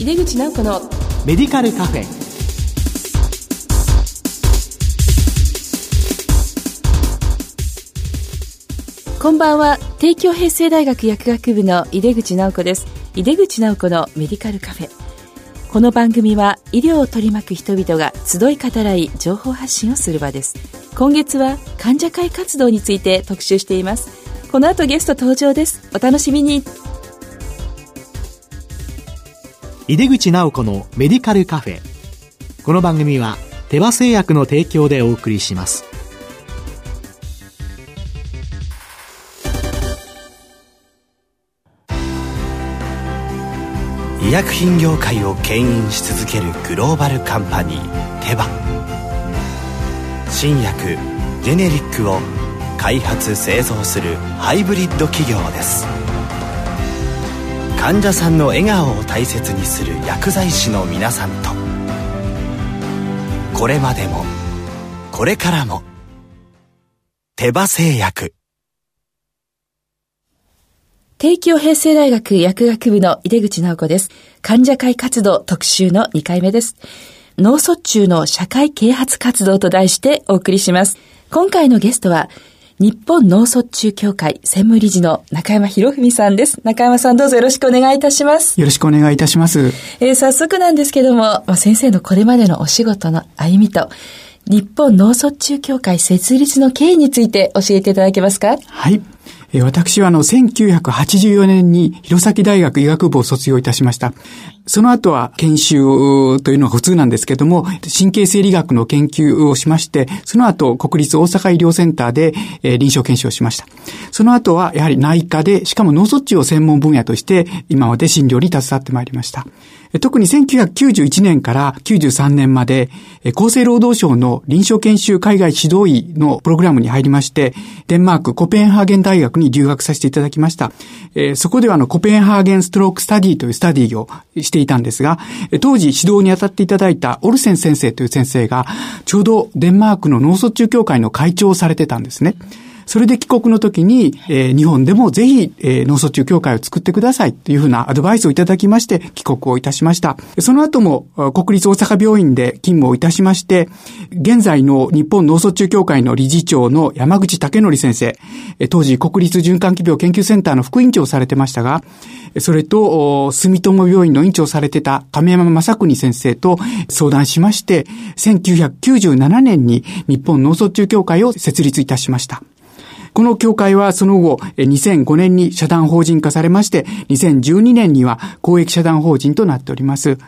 井出口直子のメディカルカフェ。こんばんは。帝京平成大学薬学部の井出口直子です。井出口直子のメディカルカフェ。この番組は医療を取り巻く人々が集い語らい情報発信をする場です。今月は患者会活動について特集しています。この後ゲスト登場です。お楽しみに井出口直子のメディカルカフェ。この番組は手羽製薬の提供でお送りします。医薬品業界を牽引し続けるグローバルカンパニーテバ。新薬ジェネリックを開発製造するハイブリッド企業です。患者さんの笑顔を大切にする薬剤師の皆さんとこれまでもこれからも手羽製薬帝京平成大学薬学部の井出口直子です。患者会活動特集の2回目です。脳卒中の社会啓発活動と題してお送りします。今回のゲストは、日本脳卒中協会専務理事の中山博文さんです。中山さんどうぞよろしくお願いいたします。よろしくお願いいたします。えー、早速なんですけども、先生のこれまでのお仕事の歩みと、日本脳卒中協会設立の経緯について教えていただけますか？はい。私はあの、1984年に弘前大学医学部を卒業いたしました。その後は研修というのが普通なんですけども、神経生理学の研究をしまして、その後国立大阪医療センターで、臨床検証をしました。その後はやはり内科で、しかも脳卒中を専門分野として今まで診療に携わってまいりました。特に1991年から93年まで、厚生労働省の臨床研修海外指導医のプログラムに入りまして、デンマークコペンハーゲン大学に留学させていただきました。そこではのコペンハーゲンストロークスタディというスタディをしていたんですが、当時指導に当たっていただいたオルセン先生という先生が、ちょうどデンマークの脳卒中協会の会長をされてたんですね。それで帰国の時に、えー、日本でもぜひ、えー、脳卒中協会を作ってくださいというふうなアドバイスをいただきまして帰国をいたしました。その後も国立大阪病院で勤務をいたしまして、現在の日本脳卒中協会の理事長の山口武則先生、当時国立循環器病研究センターの副院長をされてましたが、それと、住友病院の院長をされてた亀山正国先生と相談しまして、1997年に日本脳卒中協会を設立いたしました。この協会はその後、2005年に社団法人化されまして、2012年には公益社団法人となっております。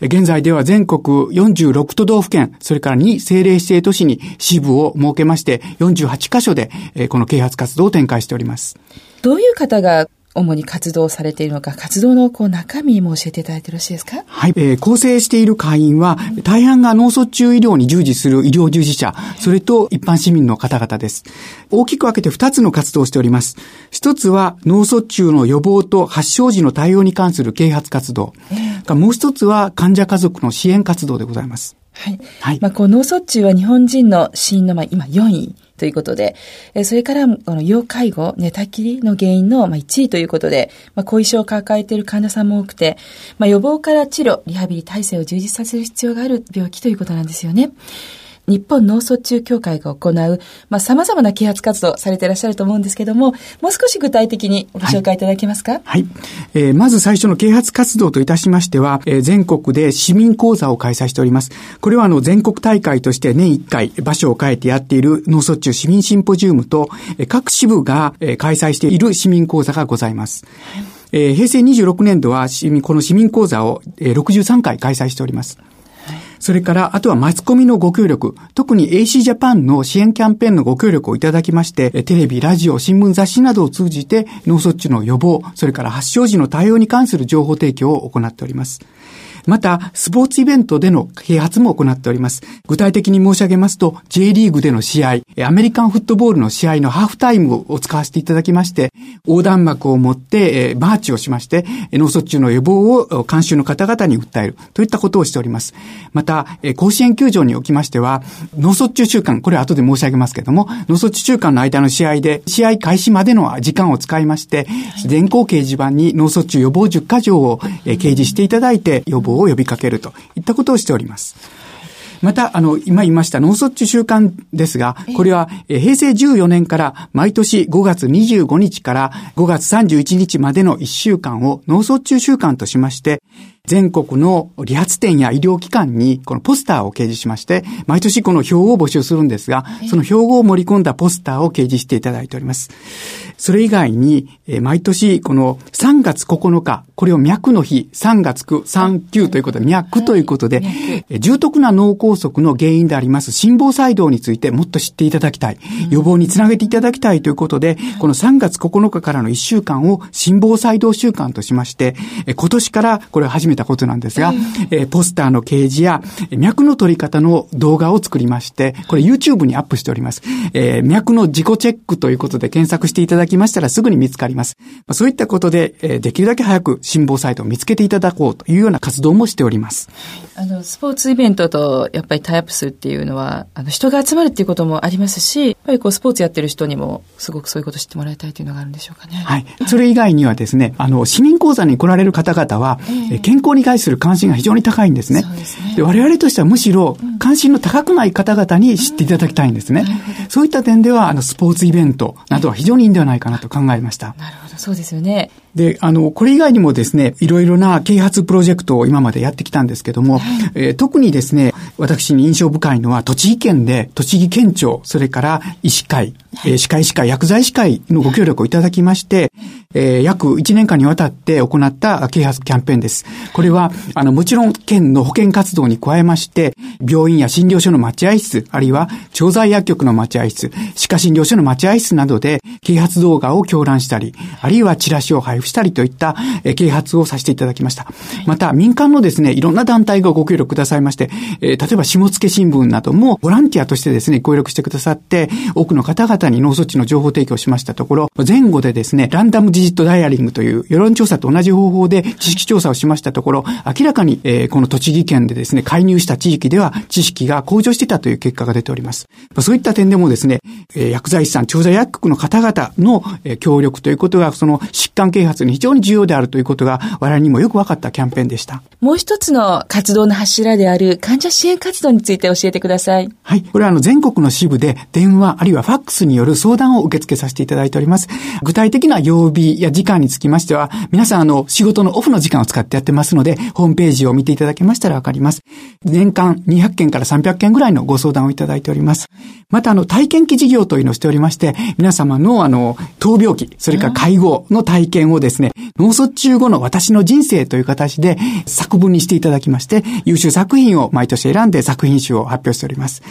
現在では全国46都道府県、それから2政令指定都市に支部を設けまして、48カ所でこの啓発活動を展開しております。どういう方が主に活動されているのか、活動のこう中身も教えていただいてよろしいですか？はい、えー、構成している会員は、大半が脳卒中医療に従事する医療従事者、それと一般市民の方々です。大きく分けて2つの活動をしております。一つは脳卒中の予防と発症時の対応に関する啓発活動。えー、もう一つは患者家族の支援活動でございます。はい。はい。まあ、こう、脳卒中は日本人の死因の、まあ、今4位ということで、えそれから、この要介護、寝たきりの原因の、まあ、1位ということで、まあ、後遺症を抱えている患者さんも多くて、まあ、予防から治療、リハビリ体制を充実させる必要がある病気ということなんですよね。日本脳卒中協会が行う、まあ、様々な啓発活動されていらっしゃると思うんですけども、もう少し具体的にご紹介いただけますか？はい。はい、えー、まず最初の啓発活動といたしましては、えー、全国で市民講座を開催しております。これはあの、全国大会として年1回場所を変えてやっている脳卒中市民シンポジウムと、各支部が開催している市民講座がございます。えー、平成26年度は市民、この市民講座を63回開催しております。それから、あとはマスコミのご協力、特に AC ジャパンの支援キャンペーンのご協力をいただきまして、テレビ、ラジオ、新聞、雑誌などを通じて脳卒中の予防、それから発症時の対応に関する情報提供を行っております。また、スポーツイベントでの啓発も行っております。具体的に申し上げますと、J リーグでの試合、アメリカンフットボールの試合のハーフタイムを使わせていただきまして、横断幕を持って、えー、マーチをしまして、脳卒中の予防を監修の方々に訴えるといったことをしております。また、えー、甲子園球場におきましては、脳卒中週間、これは後で申し上げますけども、脳卒中週間の間の試合で、試合開始までの時間を使いまして、電光掲示板に脳卒中予防10箇条を、えー、掲示していただいて、予防を呼びかけるといったことをしております。また、あの、今言いました脳卒中週間ですが、これは、え平成14年から毎年5月25日から5月31日までの1週間を脳卒中週間としまして、全国の理髪店や医療機関にこのポスターを掲示しまして、毎年この表を募集するんですが、その標語を盛り込んだポスターを掲示していただいております。それ以外に、毎年この3月9日、これを脈の日、3月9、3、9ということで、脈ということで、重篤な脳梗塞の原因であります心房細動についてもっと知っていただきたい。予防につなげていただきたいということで、この3月9日からの1週間を心房細動週間としまして、今年からこれを始めたことなんですが、えー、ポスターの掲示や脈の取り方の動画を作りまして、これ YouTube にアップしております。えー、脈の自己チェックということで検索していただきましたらすぐに見つかります。まあ、そういったことで、えー、できるだけ早く心房サイトを見つけていただこうというような活動もしております。あの、スポーツイベントとやっぱりタイアップするっていうのは、あの、人が集まるっていうこともありますし、やっぱりこう、スポーツやってる人にも、すごくそういうこと知ってもらいたいというのがあるんでしょうかね。はい。それ以外にはですね、あの、市民講座に来られる方々は、えー、健康に対する関心が非常に高いんですね。ですね。で、我々としてはむしろ、関心の高くない方々に知っていただきたいんですね。うん、そういった点では、あの、スポーツイベントなどは非常にいいんではないかなと考えました。なるほど、そうですよね。で、あの、これ以外にもですね、いろいろな啓発プロジェクトを今までやってきたんですけども、えー、特にですね、私に印象深いのは、栃木県で、栃木県庁、それから医師会、えー、歯科医師会、薬剤師会のご協力をいただきまして、えー、約1年間にわたって行った啓発キャンペーンです。これは、あの、もちろん県の保健活動に加えまして、病院や診療所の待合室、あるいは調剤薬局の待合室、歯科診療所の待合室などで、啓発動画を狂乱したり、あるいはチラシを配布したりといった、えー、啓発をさせていただきました。また、民間のですね、いろんな団体がご協力くださいまして、えー、例えば、下付新聞なども、ボランティアとしてですね、協力してくださって、多くの方々に脳卒中の情報提供しましたところ、前後でですね、ランダムディジットダイアリングという世論調査と同じ方法で知識調査をしましたところ、明らかに、えー、この栃木県でですね、介入した地域では知識が向上していたという結果が出ております。そういった点でもですね、えー、薬剤師さん、調剤薬局の方々の、えー、協力ということが、その疾患啓発に非常に重要であるということが、我々にもよく分かったキャンペーンでした。もう一つの活動の柱である患者支援活動について教えてください。はい。これはあの全国の支部で電話あるいはファックスによる相談を受け付けさせていただいております。具体的な曜日や時間につきましては、皆さんあの仕事のオフの時間を使ってやってますので、ホームページを見ていただけましたらわかります。年間200件から300件ぐらいのご相談をいただいております。またあの体験記事業というのをしておりまして、皆様のあの闘病期、それから介護の体験をですね、脳卒中後の私の人生という形で作文にしていただきまして、優秀作品を毎年選んで作品集を発表しております。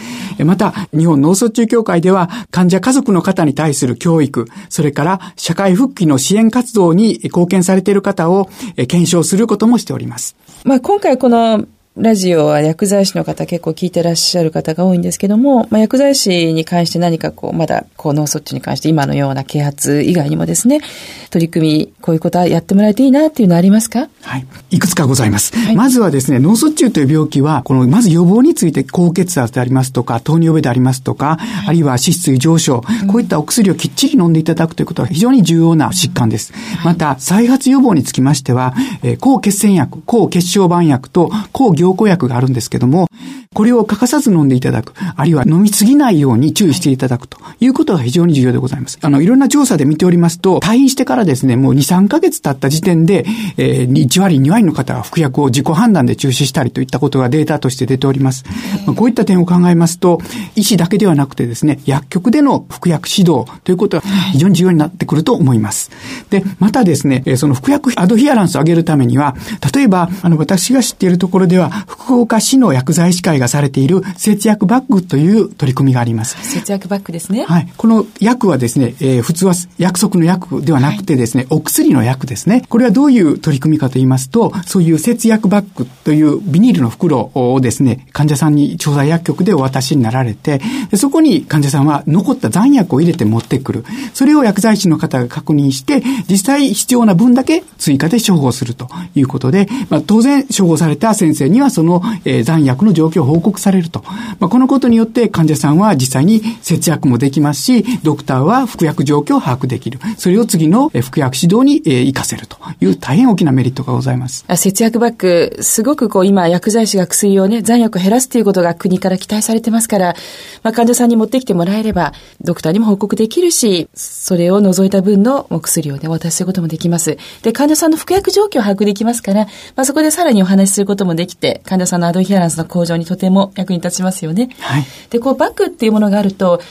また、日本脳卒中協会では患者家族の方に対する教育、それから社会復帰の支援支援活動に貢献されている方を検証することもしております。まあ、今回このラジオは薬剤師の方結構聞いてらっしゃる方が多いんですけども、まあ、薬剤師に関して何かこう、まだこう脳卒中に関して今のような啓発以外にもですね、取り組み、こういうことはやってもらえていいなっていうのはありますか？はい。いくつかございます。はい、まずはですね、脳卒中という病気は、この、まず予防について高血圧でありますとか、糖尿病でありますとか、はい、あるいは脂質異常症、こういったお薬をきっちり飲んでいただくということは非常に重要な疾患です。また、再発予防につきましては、えー、抗血栓薬、抗血小板薬と抗凝固薬があるんですけども、これを欠かさず飲んでいただく、あるいは飲みすぎないように注意していただくということが非常に重要でございます。あの、いろんな調査で見ておりますと、退院してからですね、もう2、3ヶ月経った時点で、えー、1割、2割の方は服薬を自己判断で中止したりといったことがデータとして出ております。まあ、こういった点を考えますと、医師だけではなくてですね、薬局での服薬指導ということは非常に重要になってくると思います。で、またですね、その服薬アドヒアランスを上げるためには、例えば、あの、私が知っているところでは、福岡市の薬剤師会ががされている節約バッグという取り組みがあります。節約バッグですね。はい。この薬はですね、えー、普通は約束の薬ではなくてですね、はい、お薬の薬ですね。これはどういう取り組みかと言いますと、そういう節約バッグというビニールの袋をですね、患者さんに調剤薬局でお渡しになられて、そこに患者さんは残った残薬を入れて持ってくる。それを薬剤師の方が確認して、実際必要な分だけ追加で処方するということで、まあ、当然処方された先生にはその、えー、残薬の状況を報告されると。まあ、このことによって患者さんは実際に節約もできますし、ドクターは服薬状況を把握できる。それを次の服薬指導に、えー、活かせるという大変大きなメリットがございます。節約バッグ、すごくこう今薬剤師が薬をね、残薬を減らすということが国から期待されてますから、まあ、患者さんに持ってきてもらえれば、ドクターにも報告できるし、それを除いた分のお薬をね、渡すこともできます。で、患者さんの服薬状況を把握できますから、まあ、そこでさらにお話しすることもできて、患者さんのアドヒアランスの向上にとても役に立ちますよね。はい。で、こう、バッグっていうものがあると、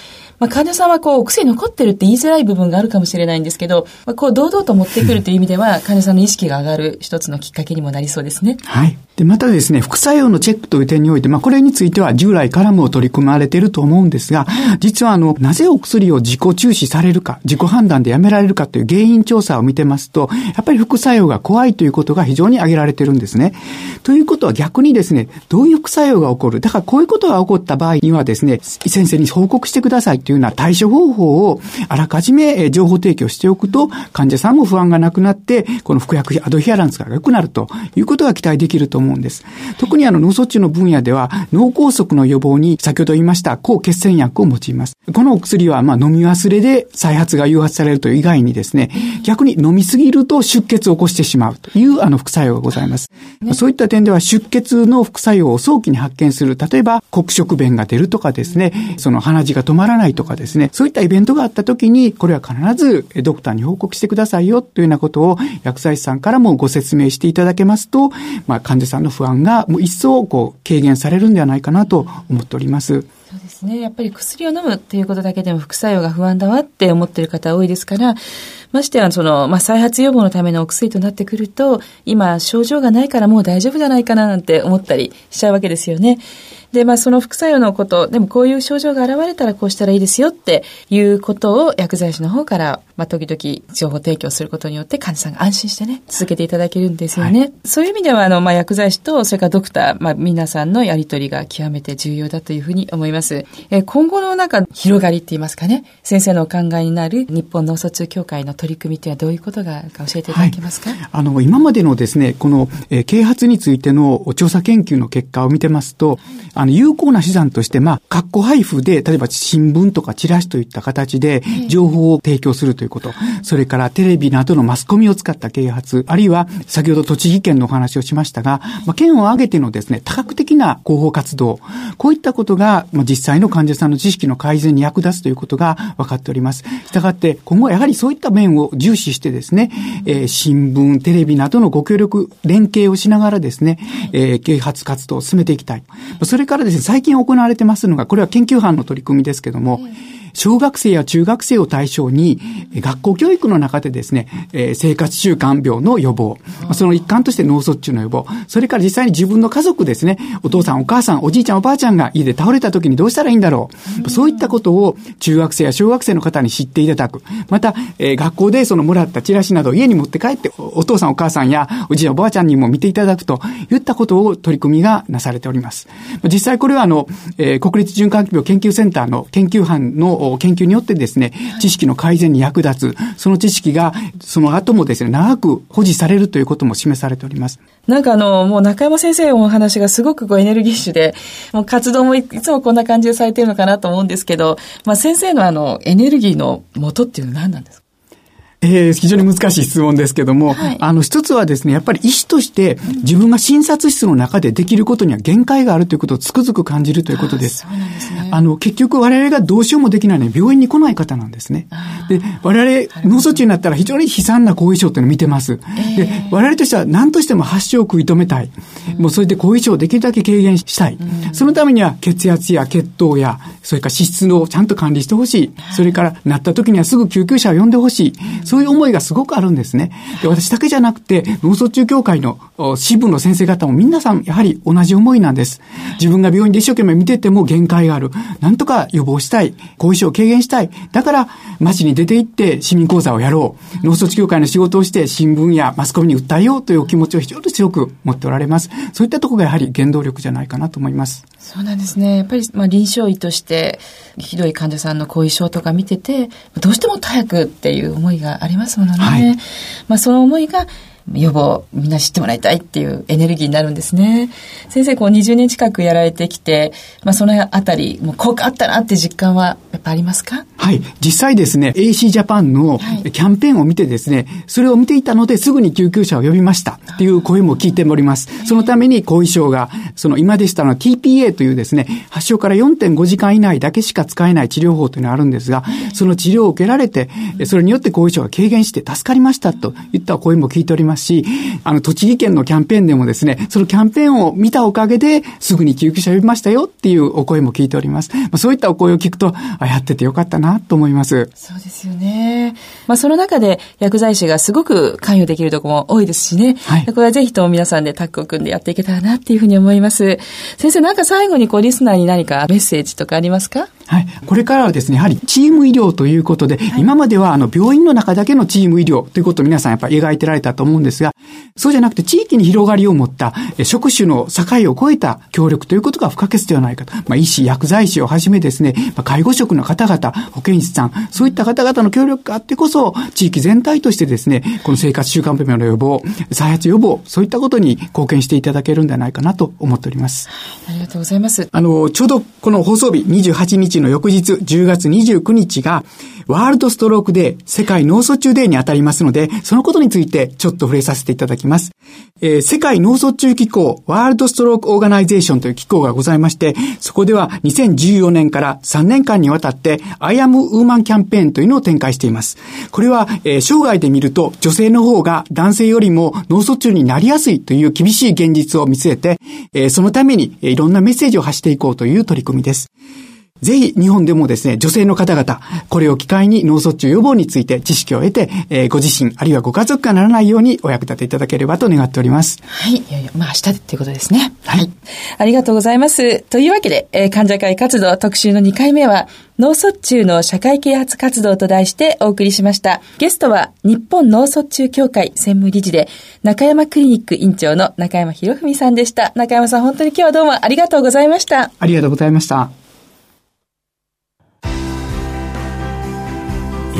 まあ、患者さんはこう、お薬残ってるって言いづらい部分があるかもしれないんですけど、まあ、こう、堂々と持ってくるという意味では、患者さんの意識が上がる一つのきっかけにもなりそうですね。はい。で、またですね、副作用のチェックという点において、まあ、これについては従来からも取り組まれていると思うんですが、実はあの、なぜお薬を自己注視されるか、自己判断でやめられるかという原因調査を見てますと、やっぱり副作用が怖いということが非常に挙げられてるんですね。ということは逆にですね、どういう副作用が起こる？だからこういうことが起こった場合にはですね、先生に報告してくださいというような対処方法をあらかじめ情報提供しておくと、患者さんも不安がなくなって、この服薬アドヒアランスが良くなるということが期待できると思うんです。特にあの脳卒中の分野では脳梗塞の予防に先ほど言いました抗血栓薬を用います。このお薬はまあ飲み忘れで再発が誘発されるという以外にですね、逆に飲みすぎると出血を起こしてしまうというあの副作用がございます。そういった点では出血の副作用を早期に発見する、例えば黒色便が出るとかですね、その鼻血が止まらないとかですね、そういったイベントがあった時に、これは必ずドクターに報告してくださいよというようなことを薬剤師さんからもご説明していただけますと、まあ患者さんの不安がもう一層こう軽減されるんではないかなと思っております。そうですね。やっぱり薬を飲むっていうことだけでも副作用が不安だわって思ってる方多いですから、ましてや、その、まあ、再発予防のためのお薬となってくると、今、症状がないからもう大丈夫じゃないかななんて思ったりしちゃうわけですよね。で、まあ、その副作用のこと、でもこういう症状が現れたらこうしたらいいですよっていうことを薬剤師の方から、まあ、時々情報提供することによって患者さんが安心してね、続けていただけるんですよね。はい、そういう意味では、あの、まあ、薬剤師と、それからドクター、まあ、皆さんのやりとりが極めて重要だというふうに思います。え今後のなんか、広がりって言いますかね、先生のお考えになる日本脳卒中協会の取り組みっていうのはどういうことが教えていただけますか、はい、あの、今までのですね、この、えー、啓発についての調査研究の結果を見てますと、あの、有効な手段として、まあ、括弧配布で、例えば新聞とかチラシといった形で情報を提供するというということ、それからテレビなどのマスコミを使った啓発、あるいは先ほど栃木県のお話をしましたが、まあ、県を挙げてのですね、多角的な広報活動、こういったことが、まあ、実際の患者さんの知識の改善に役立つということが分かっております。したがって、今後やはりそういった面を重視してですね、えー、新聞、テレビなどのご協力、連携をしながらですね、えー、啓発活動を進めていきたい。それからですね、最近行われてますのが、これは研究班の取り組みですけども、小学生や中学生を対象に、学校教育の中でですね、え生活習慣病の予防、その一環として脳卒中の予防、それから実際に自分の家族ですね、お父さん、お母さん、おじいちゃん、おばあちゃんが家で倒れた時にどうしたらいいんだろう。そういったことを中学生や小学生の方に知っていただく。また、え学校でそのもらったチラシなどを家に持って帰ってお父さん、お母さんやおじいちゃん、おばあちゃんにも見ていただくといったことを取り組みがなされております。実際これはあの、え国立循環器病研究センターの研究班の研究によってですね、知識の改善に役立つ、その知識がその後もですね、長く保持されるということも示されております。なんかあの、もう中山先生のお話がすごくこうエネルギッシュで、もう活動もいつもこんな感じでされてるのかなと思うんですけど、まあ先生のあの、エネルギーの元っていうのは何なんですか？えー、非常に難しい質問ですけども、はい、あの、一つはですね、やっぱり医師として自分が診察室の中でできることには限界があるということをつくづく感じるということです。そうなんですね。あの、結局我々がどうしようもできないのに病院に来ない方なんですね。で、我々、脳卒中になったら非常に悲惨な後遺症っていうのを見てます。で、我々としては何としても発症を食い止めたい。もうそれで後遺症をできるだけ軽減したい。そのためには血圧や血糖や、それから脂質をちゃんと管理してほしい。それからなった時にはすぐ救急車を呼んでほしい。そういう思いがすごくあるんですね。で私だけじゃなくて、脳卒中協会の支部の先生方も皆さんやはり同じ思いなんです。自分が病院で一生懸命見てても限界がある。なんとか予防したい。後遺症を軽減したい。だから街に出て行って市民講座をやろう。脳卒中協会の仕事をして新聞やマスコミに訴えようという気持ちを非常に強く持っておられます。そういったところがやはり原動力じゃないかなと思います。そうなんですね。やっぱり、まあ、臨床医として、ひどい患者さんの後遺症とか見てて、どうしても早くっていう思いがありますものね。はい、まあ、その思いが、予防、みんな知ってもらいたいっていうエネルギーになるんですね。先生、こう20年近くやられてきて、まあそのあたり、もう効果あったなって実感はやっぱありますか？はい。実際ですね、AC ジャパンのキャンペーンを見てですね、それを見ていたのですぐに救急車を呼びましたっていう声も聞いております。そのために後遺症が、その今でしたのは TPA というですね、発症から4.5時間以内だけしか使えない治療法というのがあるんですが、その治療を受けられて、それによって後遺症が軽減して助かりましたといった声も聞いております。ますし、あの、栃木県のキャンペーンでもですね、そのキャンペーンを見たおかげで、すぐに救急車呼びましたよっていうお声も聞いております。まあ、そういったお声を聞くと、あ、やっててよかったなと思います。そうですよね。まあ、その中で薬剤師がすごく関与できるところも多いですしね。はい。これはぜひとも皆さんでタッグを組んでやっていけたらなっていうふうに思います。先生、なんか最後にこう、リスナーに何かメッセージとかありますか？はい。これからはですね、やはりチーム医療ということで、はい、今まではあの病院の中だけのチーム医療ということを皆さんやっぱり描いてられたと思うんですが、そうじゃなくて地域に広がりを持った職種の境を超えた協力ということが不可欠ではないかと。まあ、医師、薬剤師をはじめですね、まあ、介護職の方々、保健師さん、そういった方々の協力があってこそ、地域全体としてですね、この生活習慣病の予防、再発予防、そういったことに貢献していただけるんではないかなと思っております。ありがとうございます。あの、ちょうどこの放送日28日の翌日、10月29日が、 World Stroke Day、世界脳卒中デーに当たりますので、そのことについてちょっと触れさせていただきます。えー、世界脳卒中機構、 World Stroke Organization という機構がございまして、そこでは2014年から3年間にわたって、I am Woman キャンペーンというのを展開しています。これは、えー、生涯で見ると、女性の方が男性よりも脳卒中になりやすいという厳しい現実を見据えて、えー、そのために、いろんなメッセージを発していこうという取り組みです。ぜひ日本でもですね、女性の方々、これを機会に脳卒中予防について知識を得て、えー、ご自身、あるいはご家族がならないようにお役立ていただければと願っております。はい。いやいや、まあ明日でっていうことですね。はい。ありがとうございます。というわけで、えー、患者会活動特集の2回目は、脳卒中の社会啓発活動と題してお送りしました。ゲストは、日本脳卒中協会専務理事で、中山クリニック院長の中山博文さんでした。中山さん、本当に今日はどうもありがとうございました。ありがとうございました。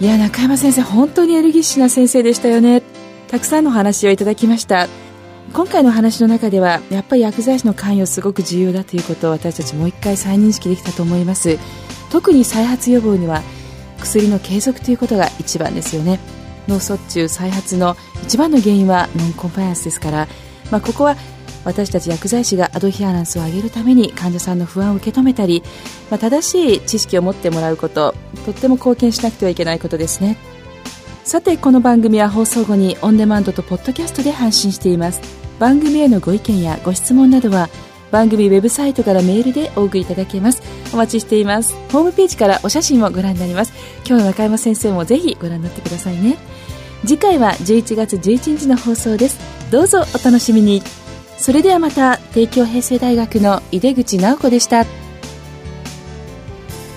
いや、中山先生、本当にエルギッシュな先生でしたよね。たくさんの話をいただきました。今回の話の中では、やっぱり薬剤師の関与すごく重要だということを私たちもう一回再認識できたと思います。特に再発予防には、薬の継続ということが一番ですよね。脳卒中再発の一番の原因はノンコンプライアンスですから、まあ、ここは私たち薬剤師がアドヒアランスを上げるために患者さんの不安を受け止めたり、まあ、正しい知識を持ってもらうこととっても貢献しなくてはいけないことですね。さてこの番組は放送後にオンデマンドとポッドキャストで配信しています。番組へのご意見やご質問などは番組ウェブサイトからメールでお送りいただけます。お待ちしています。ホームページからお写真もご覧になります。今日の中山先生もぜひご覧になってくださいね。次回は11月11日の放送です。どうぞお楽しみに。それではまた帝京平成大学の井出口直子でした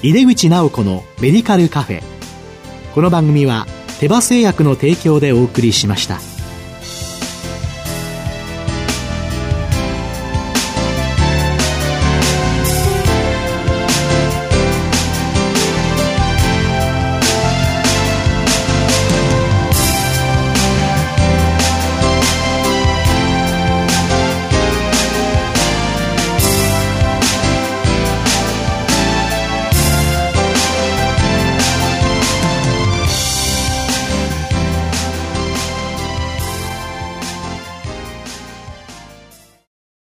井出口直子のメディカルカフェこの番組は手羽製薬の提供でお送りしました。